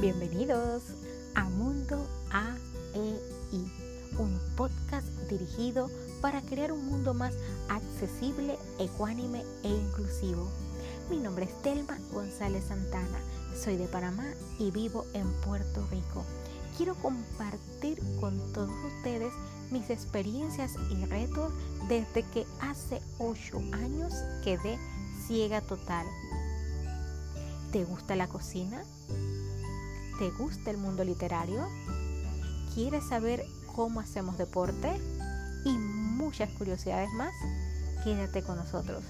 Bienvenidos a Mundo AEI, un podcast dirigido para crear un mundo más accesible, ecuánime e inclusivo. Mi nombre es Telma González Santana, soy de Panamá y vivo en Puerto Rico. Quiero compartir con todos ustedes mis experiencias y retos desde que hace 8 años quedé ciega total. ¿Te gusta la cocina? ¿Te gusta el mundo literario? ¿Quieres saber cómo hacemos deporte? Y muchas curiosidades más. Quédate con nosotros.